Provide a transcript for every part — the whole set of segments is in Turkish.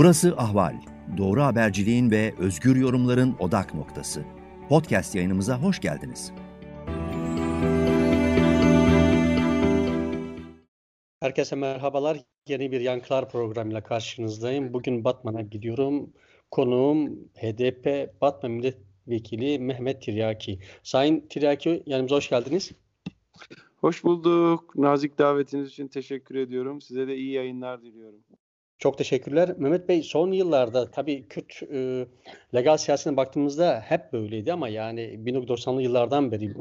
Burası Ahval. Doğru haberciliğin ve özgür yorumların odak noktası. Podcast yayınımıza hoş geldiniz. Herkese merhabalar. Yeni bir Yankılar programıyla karşınızdayım. Bugün Batman'a gidiyorum. Konuğum HDP Batman Milletvekili Mehmet Tiryaki. Sayın Tiryaki yanımıza hoş geldiniz. Hoş bulduk. Nazik davetiniz için teşekkür ediyorum. Size de iyi yayınlar diliyorum. Çok teşekkürler. Mehmet Bey son yıllarda tabii Kürt e, legal siyasetine baktığımızda hep böyleydi ama yani 1990'lı yıllardan beri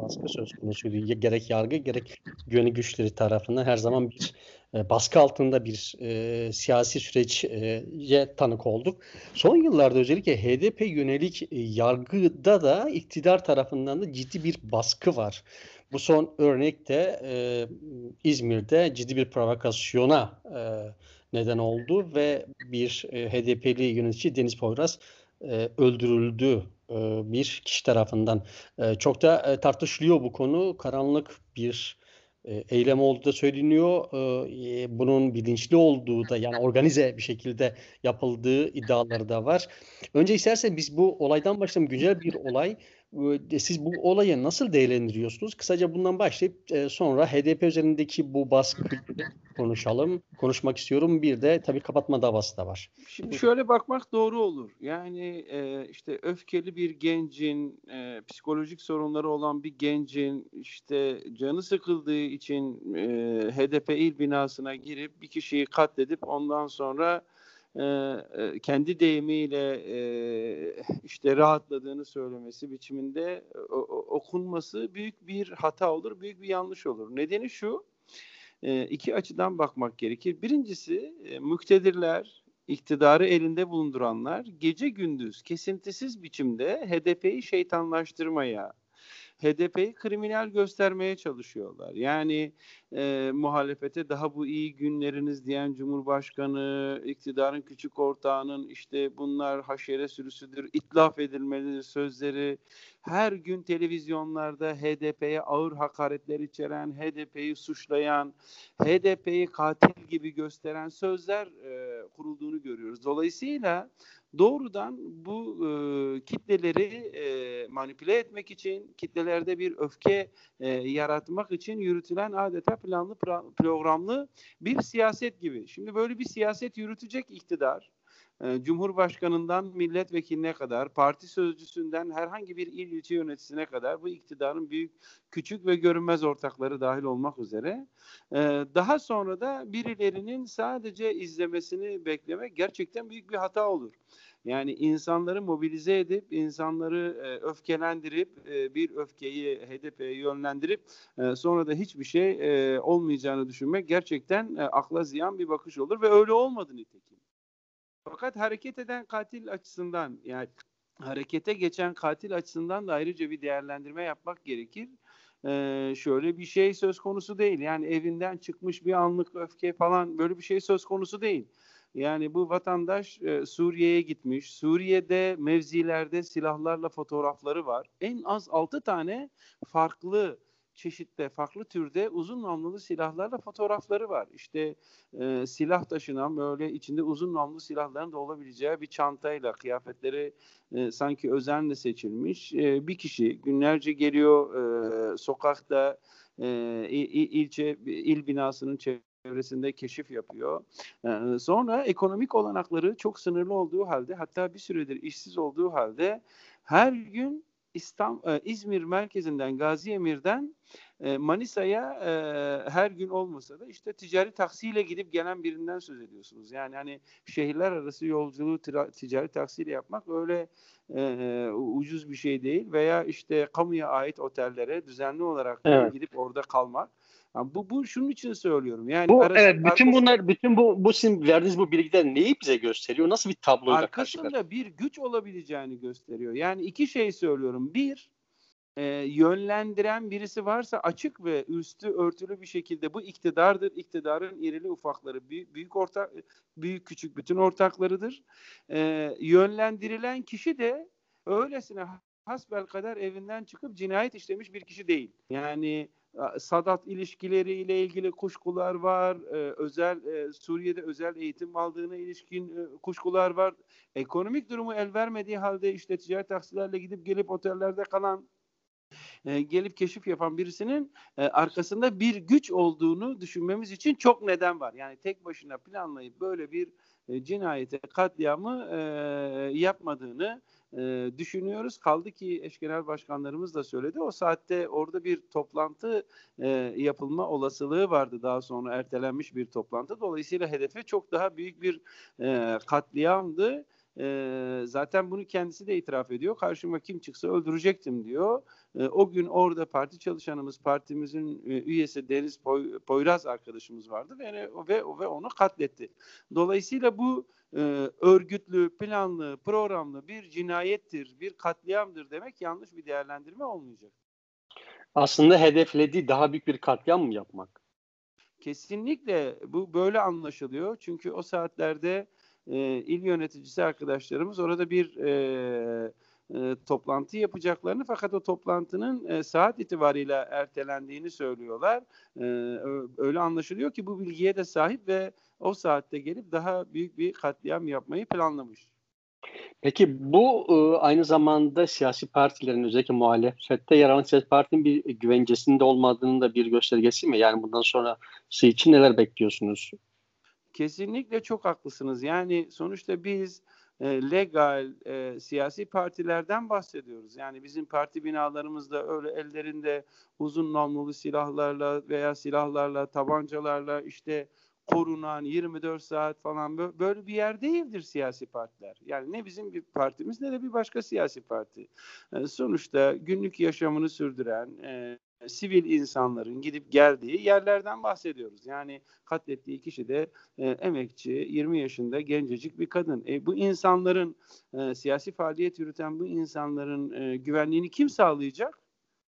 baskı söz konusuydu. Gerek yargı gerek güvenlik güçleri tarafından her zaman bir e, baskı altında bir e, siyasi sürece tanık olduk. Son yıllarda özellikle HDP yönelik e, yargıda da iktidar tarafından da ciddi bir baskı var. Bu son örnekte e, İzmir'de ciddi bir provokasyona e, neden oldu ve bir e, HDP'li yönetici Deniz Poyraz e, öldürüldü e, bir kişi tarafından. E, çok da tartışılıyor bu konu. Karanlık bir eylem olduğu da söyleniyor. Bunun bilinçli olduğu da yani organize bir şekilde yapıldığı iddiaları da var. Önce istersen biz bu olaydan başlayalım. Güncel bir olay. Siz bu olayı nasıl değerlendiriyorsunuz? Kısaca bundan başlayıp e, sonra HDP üzerindeki bu baskı konuşalım. Konuşmak istiyorum. Bir de tabii kapatma davası da var. Şimdi şöyle bakmak doğru olur. Yani e, işte öfkeli bir gencin, e, psikolojik sorunları olan bir gencin işte canı sıkıldığı için HDP il binasına girip bir kişiyi katledip ondan sonra e, kendi deyimiyle e, işte rahatladığını söylemesi biçiminde okunması büyük bir hata olur, büyük bir yanlış olur. Nedeni şu, e, iki açıdan bakmak gerekir. Birincisi e, müktedirler, iktidarı elinde bulunduranlar gece gündüz kesintisiz biçimde HDP'yi şeytanlaştırmaya, HDP'yi kriminal göstermeye çalışıyorlar. Yani e, muhalefete daha bu iyi günleriniz diyen Cumhurbaşkanı, iktidarın küçük ortağının işte bunlar haşere sürüsüdür, itlaf edilmelidir sözleri, her gün televizyonlarda HDP'ye ağır hakaretler içeren, HDP'yi suçlayan, HDP'yi katil gibi gösteren sözler e, kurulduğunu görüyoruz. Dolayısıyla doğrudan bu e, kitleleri e, manipüle etmek için, kitlelerde bir öfke e, yaratmak için yürütülen adeta planlı programlı bir siyaset gibi. Şimdi böyle bir siyaset yürütecek iktidar, Cumhurbaşkanından milletvekiline kadar, parti sözcüsünden herhangi bir il ilçe yöneticisine kadar bu iktidarın büyük, küçük ve görünmez ortakları dahil olmak üzere. E, daha sonra da birilerinin sadece izlemesini beklemek gerçekten büyük bir hata olur. Yani insanları mobilize edip, insanları e, öfkelendirip, e, bir öfkeyi HDP'ye yönlendirip sonra da hiçbir şey olmayacağını düşünmek gerçekten e, akla ziyan bir bakış olur ve öyle olmadı nitekim. Fakat hareket eden katil açısından yani harekete geçen katil açısından da ayrıca bir değerlendirme yapmak gerekir. Ee, şöyle bir şey söz konusu değil. Yani evinden çıkmış bir anlık öfke falan böyle bir şey söz konusu değil. Yani bu vatandaş e, Suriye'ye gitmiş. Suriye'de mevzilerde silahlarla fotoğrafları var. En az 6 tane farklı çeşitte, farklı türde uzun namlulu silahlarla fotoğrafları var. İşte e, silah taşınan böyle içinde uzun namlulu silahların da olabileceği bir çantayla kıyafetleri e, sanki özenle seçilmiş e, bir kişi günlerce geliyor e, sokakta e, il, ilçe il binasının çevresinde keşif yapıyor. Ee, sonra ekonomik olanakları çok sınırlı olduğu halde hatta bir süredir işsiz olduğu halde her gün İstanbul, e, İzmir merkezinden Gazi Emir'den e, Manisa'ya e, her gün olmasa da işte ticari taksiyle gidip gelen birinden söz ediyorsunuz. Yani hani şehirler arası yolculuğu ticari taksiyle yapmak öyle e, ucuz bir şey değil veya işte kamuya ait otellere düzenli olarak evet. gidip orada kalmak yani bu bu şunun için söylüyorum. Yani bu, arası, evet bütün arkasında, bunlar bütün bu bu sizin verdiğiniz bu bilgiler neyi bize gösteriyor? Nasıl bir tabloyla Arkasında bir güç olabileceğini gösteriyor. Yani iki şey söylüyorum. Bir e, yönlendiren birisi varsa açık ve üstü örtülü bir şekilde bu iktidardır. İktidarın irili ufakları büyük, büyük ortak büyük küçük bütün ortaklarıdır. E, yönlendirilen kişi de öylesine hasbel kadar evinden çıkıp cinayet işlemiş bir kişi değil. Yani Sadat ilişkileriyle ilgili kuşkular var. E, özel e, Suriye'de özel eğitim aldığına ilişkin e, kuşkular var. Ekonomik durumu el vermediği halde işte ticaret taksilerle gidip gelip otellerde kalan gelip keşif yapan birisinin arkasında bir güç olduğunu düşünmemiz için çok neden var. Yani tek başına planlayıp böyle bir cinayete, katliamı yapmadığını e, düşünüyoruz. Kaldı ki eş genel başkanlarımız da söyledi. O saatte orada bir toplantı e, yapılma olasılığı vardı. Daha sonra ertelenmiş bir toplantı. Dolayısıyla hedefe çok daha büyük bir e, katliamdı. E, zaten bunu kendisi de itiraf ediyor. Karşıma kim çıksa öldürecektim diyor. E, o gün orada parti çalışanımız, partimizin e, üyesi Deniz Poy, Poyraz arkadaşımız vardı ve, ve, ve onu katletti. Dolayısıyla bu e, örgütlü, planlı, programlı bir cinayettir, bir katliamdır demek yanlış bir değerlendirme olmayacak. Aslında hedeflediği daha büyük bir katliam mı yapmak? Kesinlikle bu böyle anlaşılıyor. Çünkü o saatlerde e, il yöneticisi arkadaşlarımız orada bir e, e, toplantı yapacaklarını fakat o toplantının e, saat itibariyle ertelendiğini söylüyorlar. E, öyle anlaşılıyor ki bu bilgiye de sahip ve o saatte gelip daha büyük bir katliam yapmayı planlamış. Peki bu e, aynı zamanda siyasi partilerin özellikle muhalefette yer alan siyasi partinin bir güvencesinde olmadığının da bir göstergesi mi? Yani bundan sonra için neler bekliyorsunuz? Kesinlikle çok haklısınız. Yani sonuçta biz e, legal e, siyasi partilerden bahsediyoruz. Yani bizim parti binalarımızda öyle ellerinde uzun namlulu silahlarla veya silahlarla, tabancalarla işte korunan 24 saat falan böyle bir yer değildir siyasi partiler. Yani ne bizim bir partimiz ne de bir başka siyasi parti. E, sonuçta günlük yaşamını sürdüren, e, sivil insanların gidip geldiği yerlerden bahsediyoruz. Yani katlettiği kişi de e, emekçi, 20 yaşında gencecik bir kadın. E, bu insanların e, siyasi faaliyet yürüten bu insanların e, güvenliğini kim sağlayacak?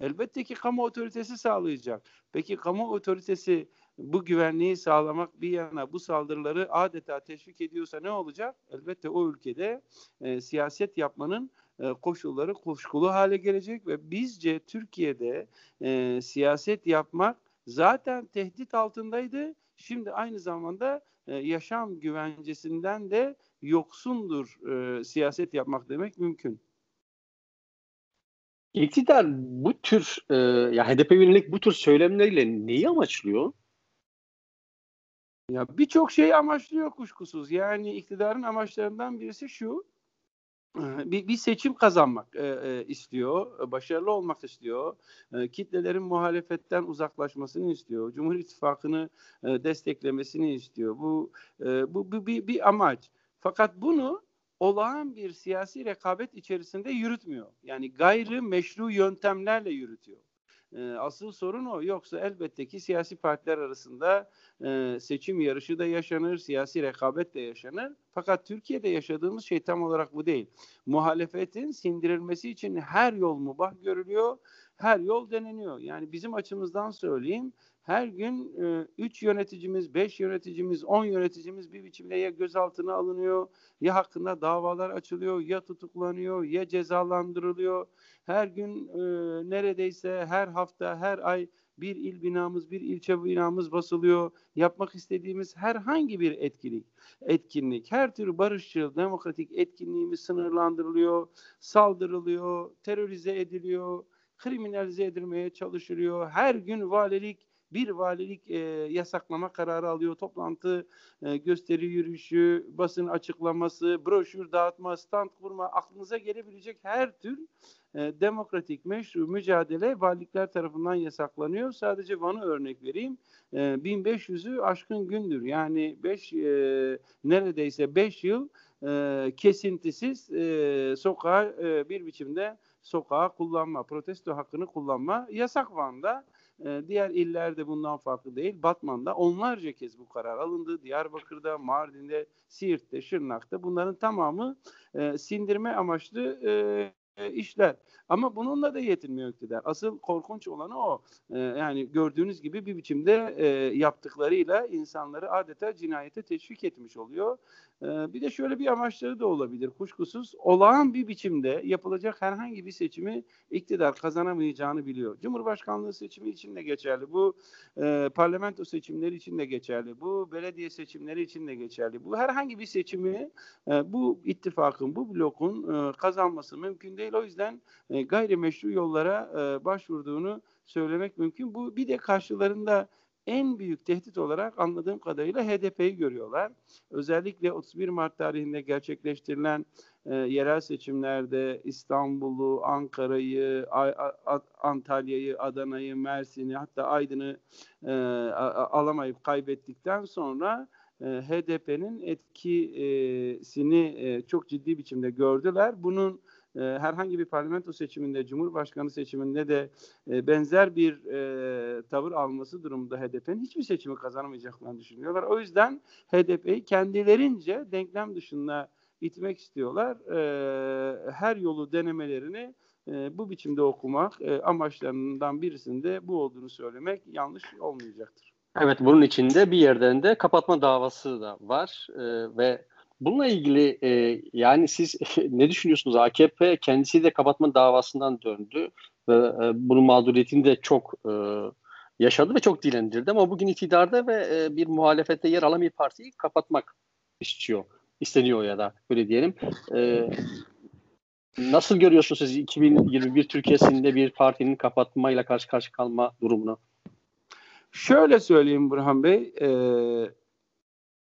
Elbette ki kamu otoritesi sağlayacak. Peki kamu otoritesi bu güvenliği sağlamak bir yana bu saldırıları adeta teşvik ediyorsa ne olacak? Elbette o ülkede e, siyaset yapmanın koşulları kuşkulu hale gelecek ve bizce Türkiye'de e, siyaset yapmak zaten tehdit altındaydı. Şimdi aynı zamanda e, yaşam güvencesinden de yoksundur e, siyaset yapmak demek mümkün. İktidar bu tür e, ya HDP yönelik bu tür söylemleriyle neyi amaçlıyor? Ya birçok şey amaçlıyor kuşkusuz. Yani iktidarın amaçlarından birisi şu bir, bir seçim kazanmak e, e, istiyor, başarılı olmak istiyor, e, kitlelerin muhalefetten uzaklaşmasını istiyor, Cumhur İttifakı'nı e, desteklemesini istiyor. Bu e, bu, bu bir, bir amaç. Fakat bunu olağan bir siyasi rekabet içerisinde yürütmüyor. Yani gayri meşru yöntemlerle yürütüyor. E, asıl sorun o. Yoksa elbette ki siyasi partiler arasında e, seçim yarışı da yaşanır, siyasi rekabet de yaşanır. Fakat Türkiye'de yaşadığımız şey tam olarak bu değil. Muhalefetin sindirilmesi için her yol mubah görülüyor, her yol deneniyor. Yani bizim açımızdan söyleyeyim, her gün 3 e, yöneticimiz, 5 yöneticimiz, 10 yöneticimiz bir biçimde ya gözaltına alınıyor, ya hakkında davalar açılıyor, ya tutuklanıyor, ya cezalandırılıyor. Her gün e, neredeyse her hafta, her ay bir il binamız, bir ilçe binamız basılıyor. Yapmak istediğimiz herhangi bir etkinlik, etkinlik, her tür barışçıl, demokratik etkinliğimiz sınırlandırılıyor, saldırılıyor, terörize ediliyor, kriminalize edilmeye çalışılıyor. Her gün valilik bir valilik e, yasaklama kararı alıyor. Toplantı, e, gösteri yürüyüşü, basın açıklaması, broşür dağıtma, stand kurma, aklınıza gelebilecek her tür e, demokratik, meşru mücadele valilikler tarafından yasaklanıyor. Sadece Van'ı örnek vereyim. E, 1500'ü aşkın gündür. Yani 5 e, neredeyse 5 yıl e, kesintisiz e, sokağa e, bir biçimde sokağa kullanma, protesto hakkını kullanma yasak Van'da. E, diğer illerde bundan farklı değil. Batman'da onlarca kez bu karar alındı. Diyarbakır'da, Mardin'de, Siirt'te, Şırnak'ta bunların tamamı e, sindirme amaçlı e, işler. Ama bununla da yetinmiyor iktidar. Asıl korkunç olanı o. E, yani gördüğünüz gibi bir biçimde e, yaptıklarıyla insanları adeta cinayete teşvik etmiş oluyor. E, bir de şöyle bir amaçları da olabilir. Kuşkusuz olağan bir biçimde yapılacak herhangi bir seçimi iktidar kazanamayacağını biliyor. Cumhurbaşkanlığı seçimi için de geçerli. Bu e, parlamento seçimleri için de geçerli. Bu belediye seçimleri için de geçerli. Bu herhangi bir seçimi e, bu ittifakın, bu blokun e, kazanması mümkün değil. O yüzden e, gayrimeşru yollara e, başvurduğunu söylemek mümkün. Bu bir de karşılarında en büyük tehdit olarak anladığım kadarıyla HDP'yi görüyorlar. Özellikle 31 Mart tarihinde gerçekleştirilen e, yerel seçimlerde İstanbul'u, Ankara'yı, Antalya'yı, Adana'yı, Mersin'i hatta Aydın'ı e, alamayıp kaybettikten sonra e, HDP'nin etkisini e, çok ciddi biçimde gördüler. Bunun e, herhangi bir parlamento seçiminde, cumhurbaşkanı seçiminde de e, benzer bir e, tavır alması durumunda HDP'nin hiçbir seçimi kazanamayacaklarını düşünüyorlar. O yüzden HDP'yi kendilerince denklem dışında itmek istiyorlar. E, her yolu denemelerini e, bu biçimde okumak amaçlarından birisinde bu olduğunu söylemek yanlış olmayacaktır. Evet bunun içinde bir yerden de kapatma davası da var e, ve bununla ilgili e, yani siz ne düşünüyorsunuz? AKP kendisi de kapatma davasından döndü ve e, bunun mağduriyetini de çok e, yaşadı ve çok dilendirdi ama bugün iktidarda ve e, bir muhalefette yer alan bir partiyi kapatmak istiyor, isteniyor ya da böyle diyelim. E, nasıl görüyorsunuz siz 2021 Türkiye'sinde bir partinin kapatmayla karşı karşı kalma durumunu? Şöyle söyleyeyim Burhan Bey, e,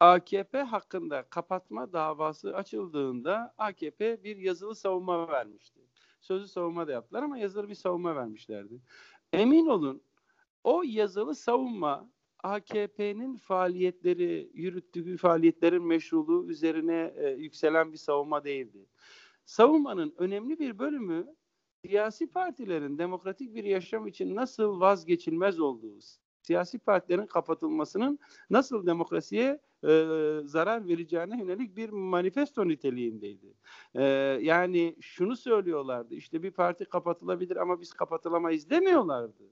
AKP hakkında kapatma davası açıldığında AKP bir yazılı savunma vermişti. Sözlü savunma da yaptılar ama yazılı bir savunma vermişlerdi. Emin olun o yazılı savunma AKP'nin faaliyetleri, yürüttüğü faaliyetlerin meşruluğu üzerine e, yükselen bir savunma değildi. Savunmanın önemli bir bölümü siyasi partilerin demokratik bir yaşam için nasıl vazgeçilmez olduğu, siyasi partilerin kapatılmasının nasıl demokrasiye e, zarar vereceğine yönelik bir manifesto niteliğindeydi. E, yani şunu söylüyorlardı işte bir parti kapatılabilir ama biz kapatılamayız demiyorlardı.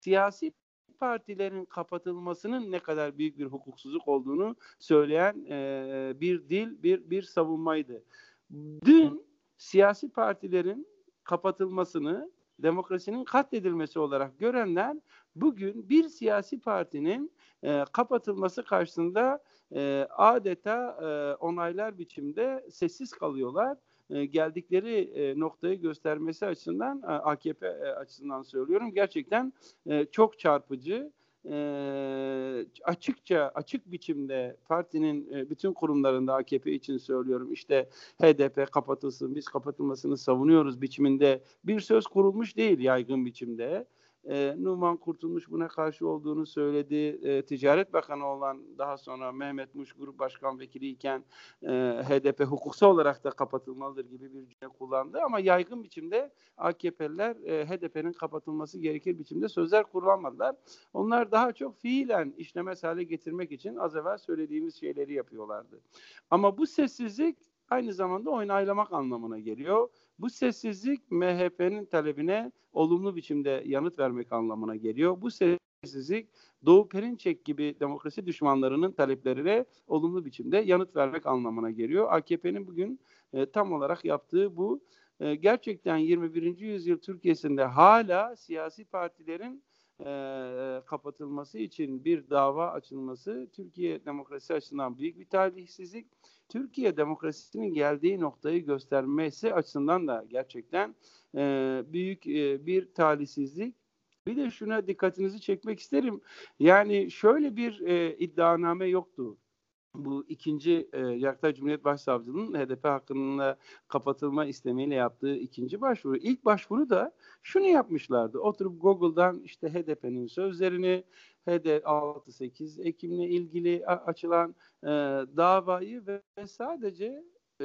Siyasi partilerin kapatılmasının ne kadar büyük bir hukuksuzluk olduğunu söyleyen e, bir dil, bir bir savunmaydı. Dün siyasi partilerin kapatılmasını demokrasinin katledilmesi olarak görenler bugün bir siyasi partinin e, kapatılması karşısında e, adeta e, onaylar biçimde sessiz kalıyorlar. E, geldikleri e, noktayı göstermesi açısından e, AKP e, açısından söylüyorum gerçekten e, çok çarpıcı e, açıkça açık biçimde partinin e, bütün kurumlarında AKP için söylüyorum işte HDP kapatılsın biz kapatılmasını savunuyoruz biçiminde bir söz kurulmuş değil yaygın biçimde. E, Numan Kurtulmuş buna karşı olduğunu söyledi. E, Ticaret Bakanı olan daha sonra Mehmet Muş Grup Başkan Vekili iken e, HDP hukuksal olarak da kapatılmalıdır gibi bir cümle kullandı. Ama yaygın biçimde AKP'liler e, HDP'nin kapatılması gerekir biçimde sözler kullanmadılar. Onlar daha çok fiilen işlemez hale getirmek için az evvel söylediğimiz şeyleri yapıyorlardı. Ama bu sessizlik aynı zamanda oynaylamak anlamına geliyor. Bu sessizlik MHP'nin talebine olumlu biçimde yanıt vermek anlamına geliyor. Bu sessizlik Doğu Perinçek gibi demokrasi düşmanlarının taleplerine olumlu biçimde yanıt vermek anlamına geliyor. AKP'nin bugün e, tam olarak yaptığı bu. E, gerçekten 21. yüzyıl Türkiye'sinde hala siyasi partilerin e, kapatılması için bir dava açılması Türkiye demokrasi açısından büyük bir talihsizlik. Türkiye demokrasisinin geldiği noktayı göstermesi açısından da gerçekten e, büyük e, bir talihsizlik. Bir de şuna dikkatinizi çekmek isterim. Yani şöyle bir e, iddianame yoktu bu ikinci e, Yargıtay Cumhuriyet Başsavcılığı'nın HDP hakkında kapatılma istemiyle yaptığı ikinci başvuru. İlk başvuru da şunu yapmışlardı. Oturup Google'dan işte HDP'nin sözlerini, HD 6-8 Ekim'le ilgili açılan e, davayı ve, sadece e,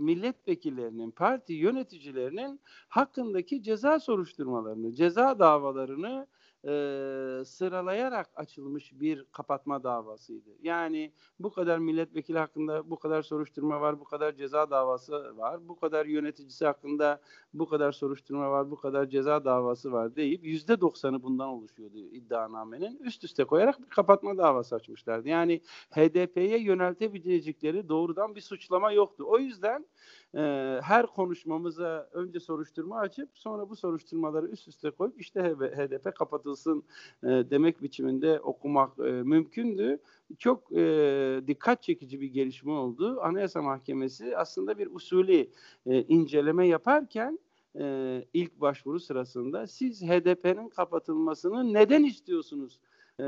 milletvekillerinin, parti yöneticilerinin hakkındaki ceza soruşturmalarını, ceza davalarını e, sıralayarak açılmış bir kapatma davasıydı. Yani bu kadar milletvekili hakkında bu kadar soruşturma var, bu kadar ceza davası var, bu kadar yöneticisi hakkında bu kadar soruşturma var, bu kadar ceza davası var deyip yüzde doksanı bundan oluşuyordu iddianamenin. Üst üste koyarak bir kapatma davası açmışlardı. Yani HDP'ye yöneltebilecekleri doğrudan bir suçlama yoktu. O yüzden e, her konuşmamıza önce soruşturma açıp sonra bu soruşturmaları üst üste koyup işte HDP kapatılsın e, demek biçiminde okumak e, mümkündü. Çok e, dikkat çekici bir gelişme oldu. Anayasa Mahkemesi aslında bir usulü inceleme yaparken ilk başvuru sırasında siz HDP'nin kapatılmasını neden istiyorsunuz? E,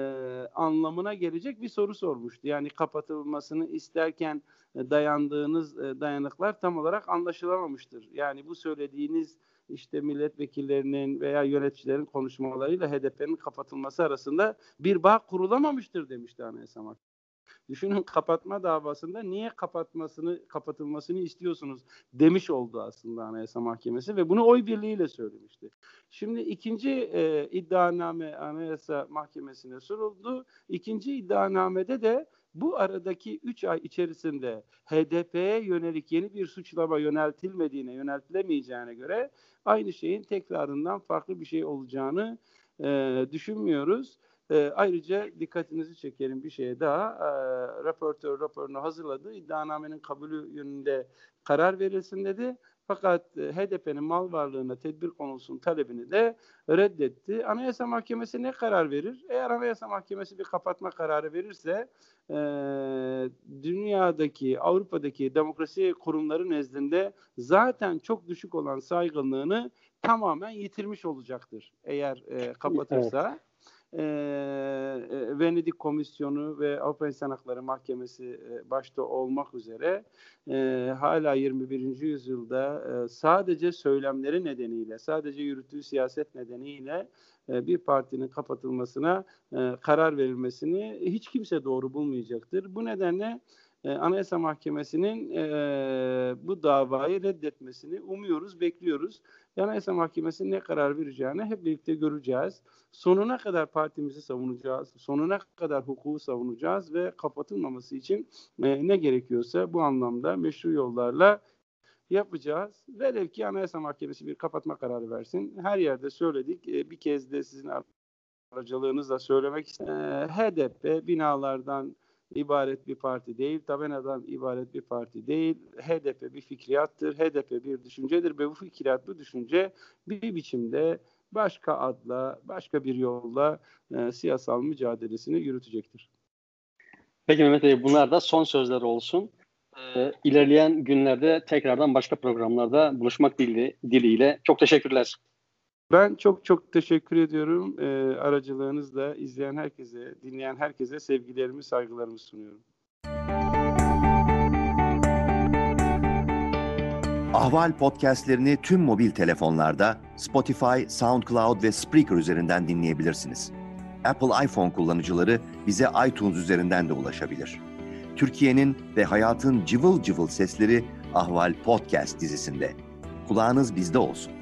anlamına gelecek bir soru sormuştu. Yani kapatılmasını isterken e, dayandığınız e, dayanıklar tam olarak anlaşılamamıştır. Yani bu söylediğiniz işte milletvekillerinin veya yöneticilerin konuşmalarıyla HDP'nin kapatılması arasında bir bağ kurulamamıştır demişti Anayasa Mahkemesi. Düşünün kapatma davasında niye kapatmasını kapatılmasını istiyorsunuz demiş oldu aslında Anayasa Mahkemesi ve bunu oy birliğiyle söylemişti. Şimdi ikinci e, iddianame Anayasa Mahkemesi'ne soruldu. İkinci iddianamede de bu aradaki 3 ay içerisinde HDP'ye yönelik yeni bir suçlama yöneltilmediğine, yöneltilemeyeceğine göre aynı şeyin tekrarından farklı bir şey olacağını e, düşünmüyoruz. E, ayrıca dikkatinizi çekerim bir şeye daha. E, raportör raporunu hazırladı. İddianamenin kabulü yönünde karar verilsin dedi. Fakat e, HDP'nin mal varlığına tedbir konulsun talebini de reddetti. Anayasa Mahkemesi ne karar verir? Eğer Anayasa Mahkemesi bir kapatma kararı verirse e, dünyadaki, Avrupa'daki demokrasi kurumları nezdinde zaten çok düşük olan saygınlığını tamamen yitirmiş olacaktır. Eğer e, kapatırsa. Evet e, Venedik Komisyonu ve Avrupa İnsan Hakları Mahkemesi e, başta olmak üzere e, hala 21. yüzyılda e, sadece söylemleri nedeniyle, sadece yürüttüğü siyaset nedeniyle e, bir partinin kapatılmasına e, karar verilmesini hiç kimse doğru bulmayacaktır. Bu nedenle e, Anayasa Mahkemesi'nin e, bu davayı reddetmesini umuyoruz, bekliyoruz. Anayasa Mahkemesi ne karar vereceğini hep birlikte göreceğiz. Sonuna kadar partimizi savunacağız, sonuna kadar hukuku savunacağız ve kapatılmaması için e, ne gerekiyorsa bu anlamda meşru yollarla yapacağız. Velev ki Anayasa Mahkemesi bir kapatma kararı versin. Her yerde söyledik. E, bir kez de sizin aracılığınızla söylemek istedim. E, HDP binalardan ibaret bir parti değil, Tabena'dan ibaret bir parti değil. HDP bir fikriyattır, HDP bir düşüncedir ve bu fikriyat, bu düşünce bir biçimde başka adla, başka bir yolla e, siyasal mücadelesini yürütecektir. Peki Mehmet Bey bunlar da son sözler olsun. Ee, ilerleyen günlerde tekrardan başka programlarda buluşmak dili, diliyle. Çok teşekkürler. Ben çok çok teşekkür ediyorum. E, aracılığınızla izleyen herkese, dinleyen herkese sevgilerimi, saygılarımı sunuyorum. Ahval podcastlerini tüm mobil telefonlarda Spotify, SoundCloud ve Spreaker üzerinden dinleyebilirsiniz. Apple iPhone kullanıcıları bize iTunes üzerinden de ulaşabilir. Türkiye'nin ve hayatın cıvıl cıvıl sesleri Ahval Podcast dizisinde. Kulağınız bizde olsun.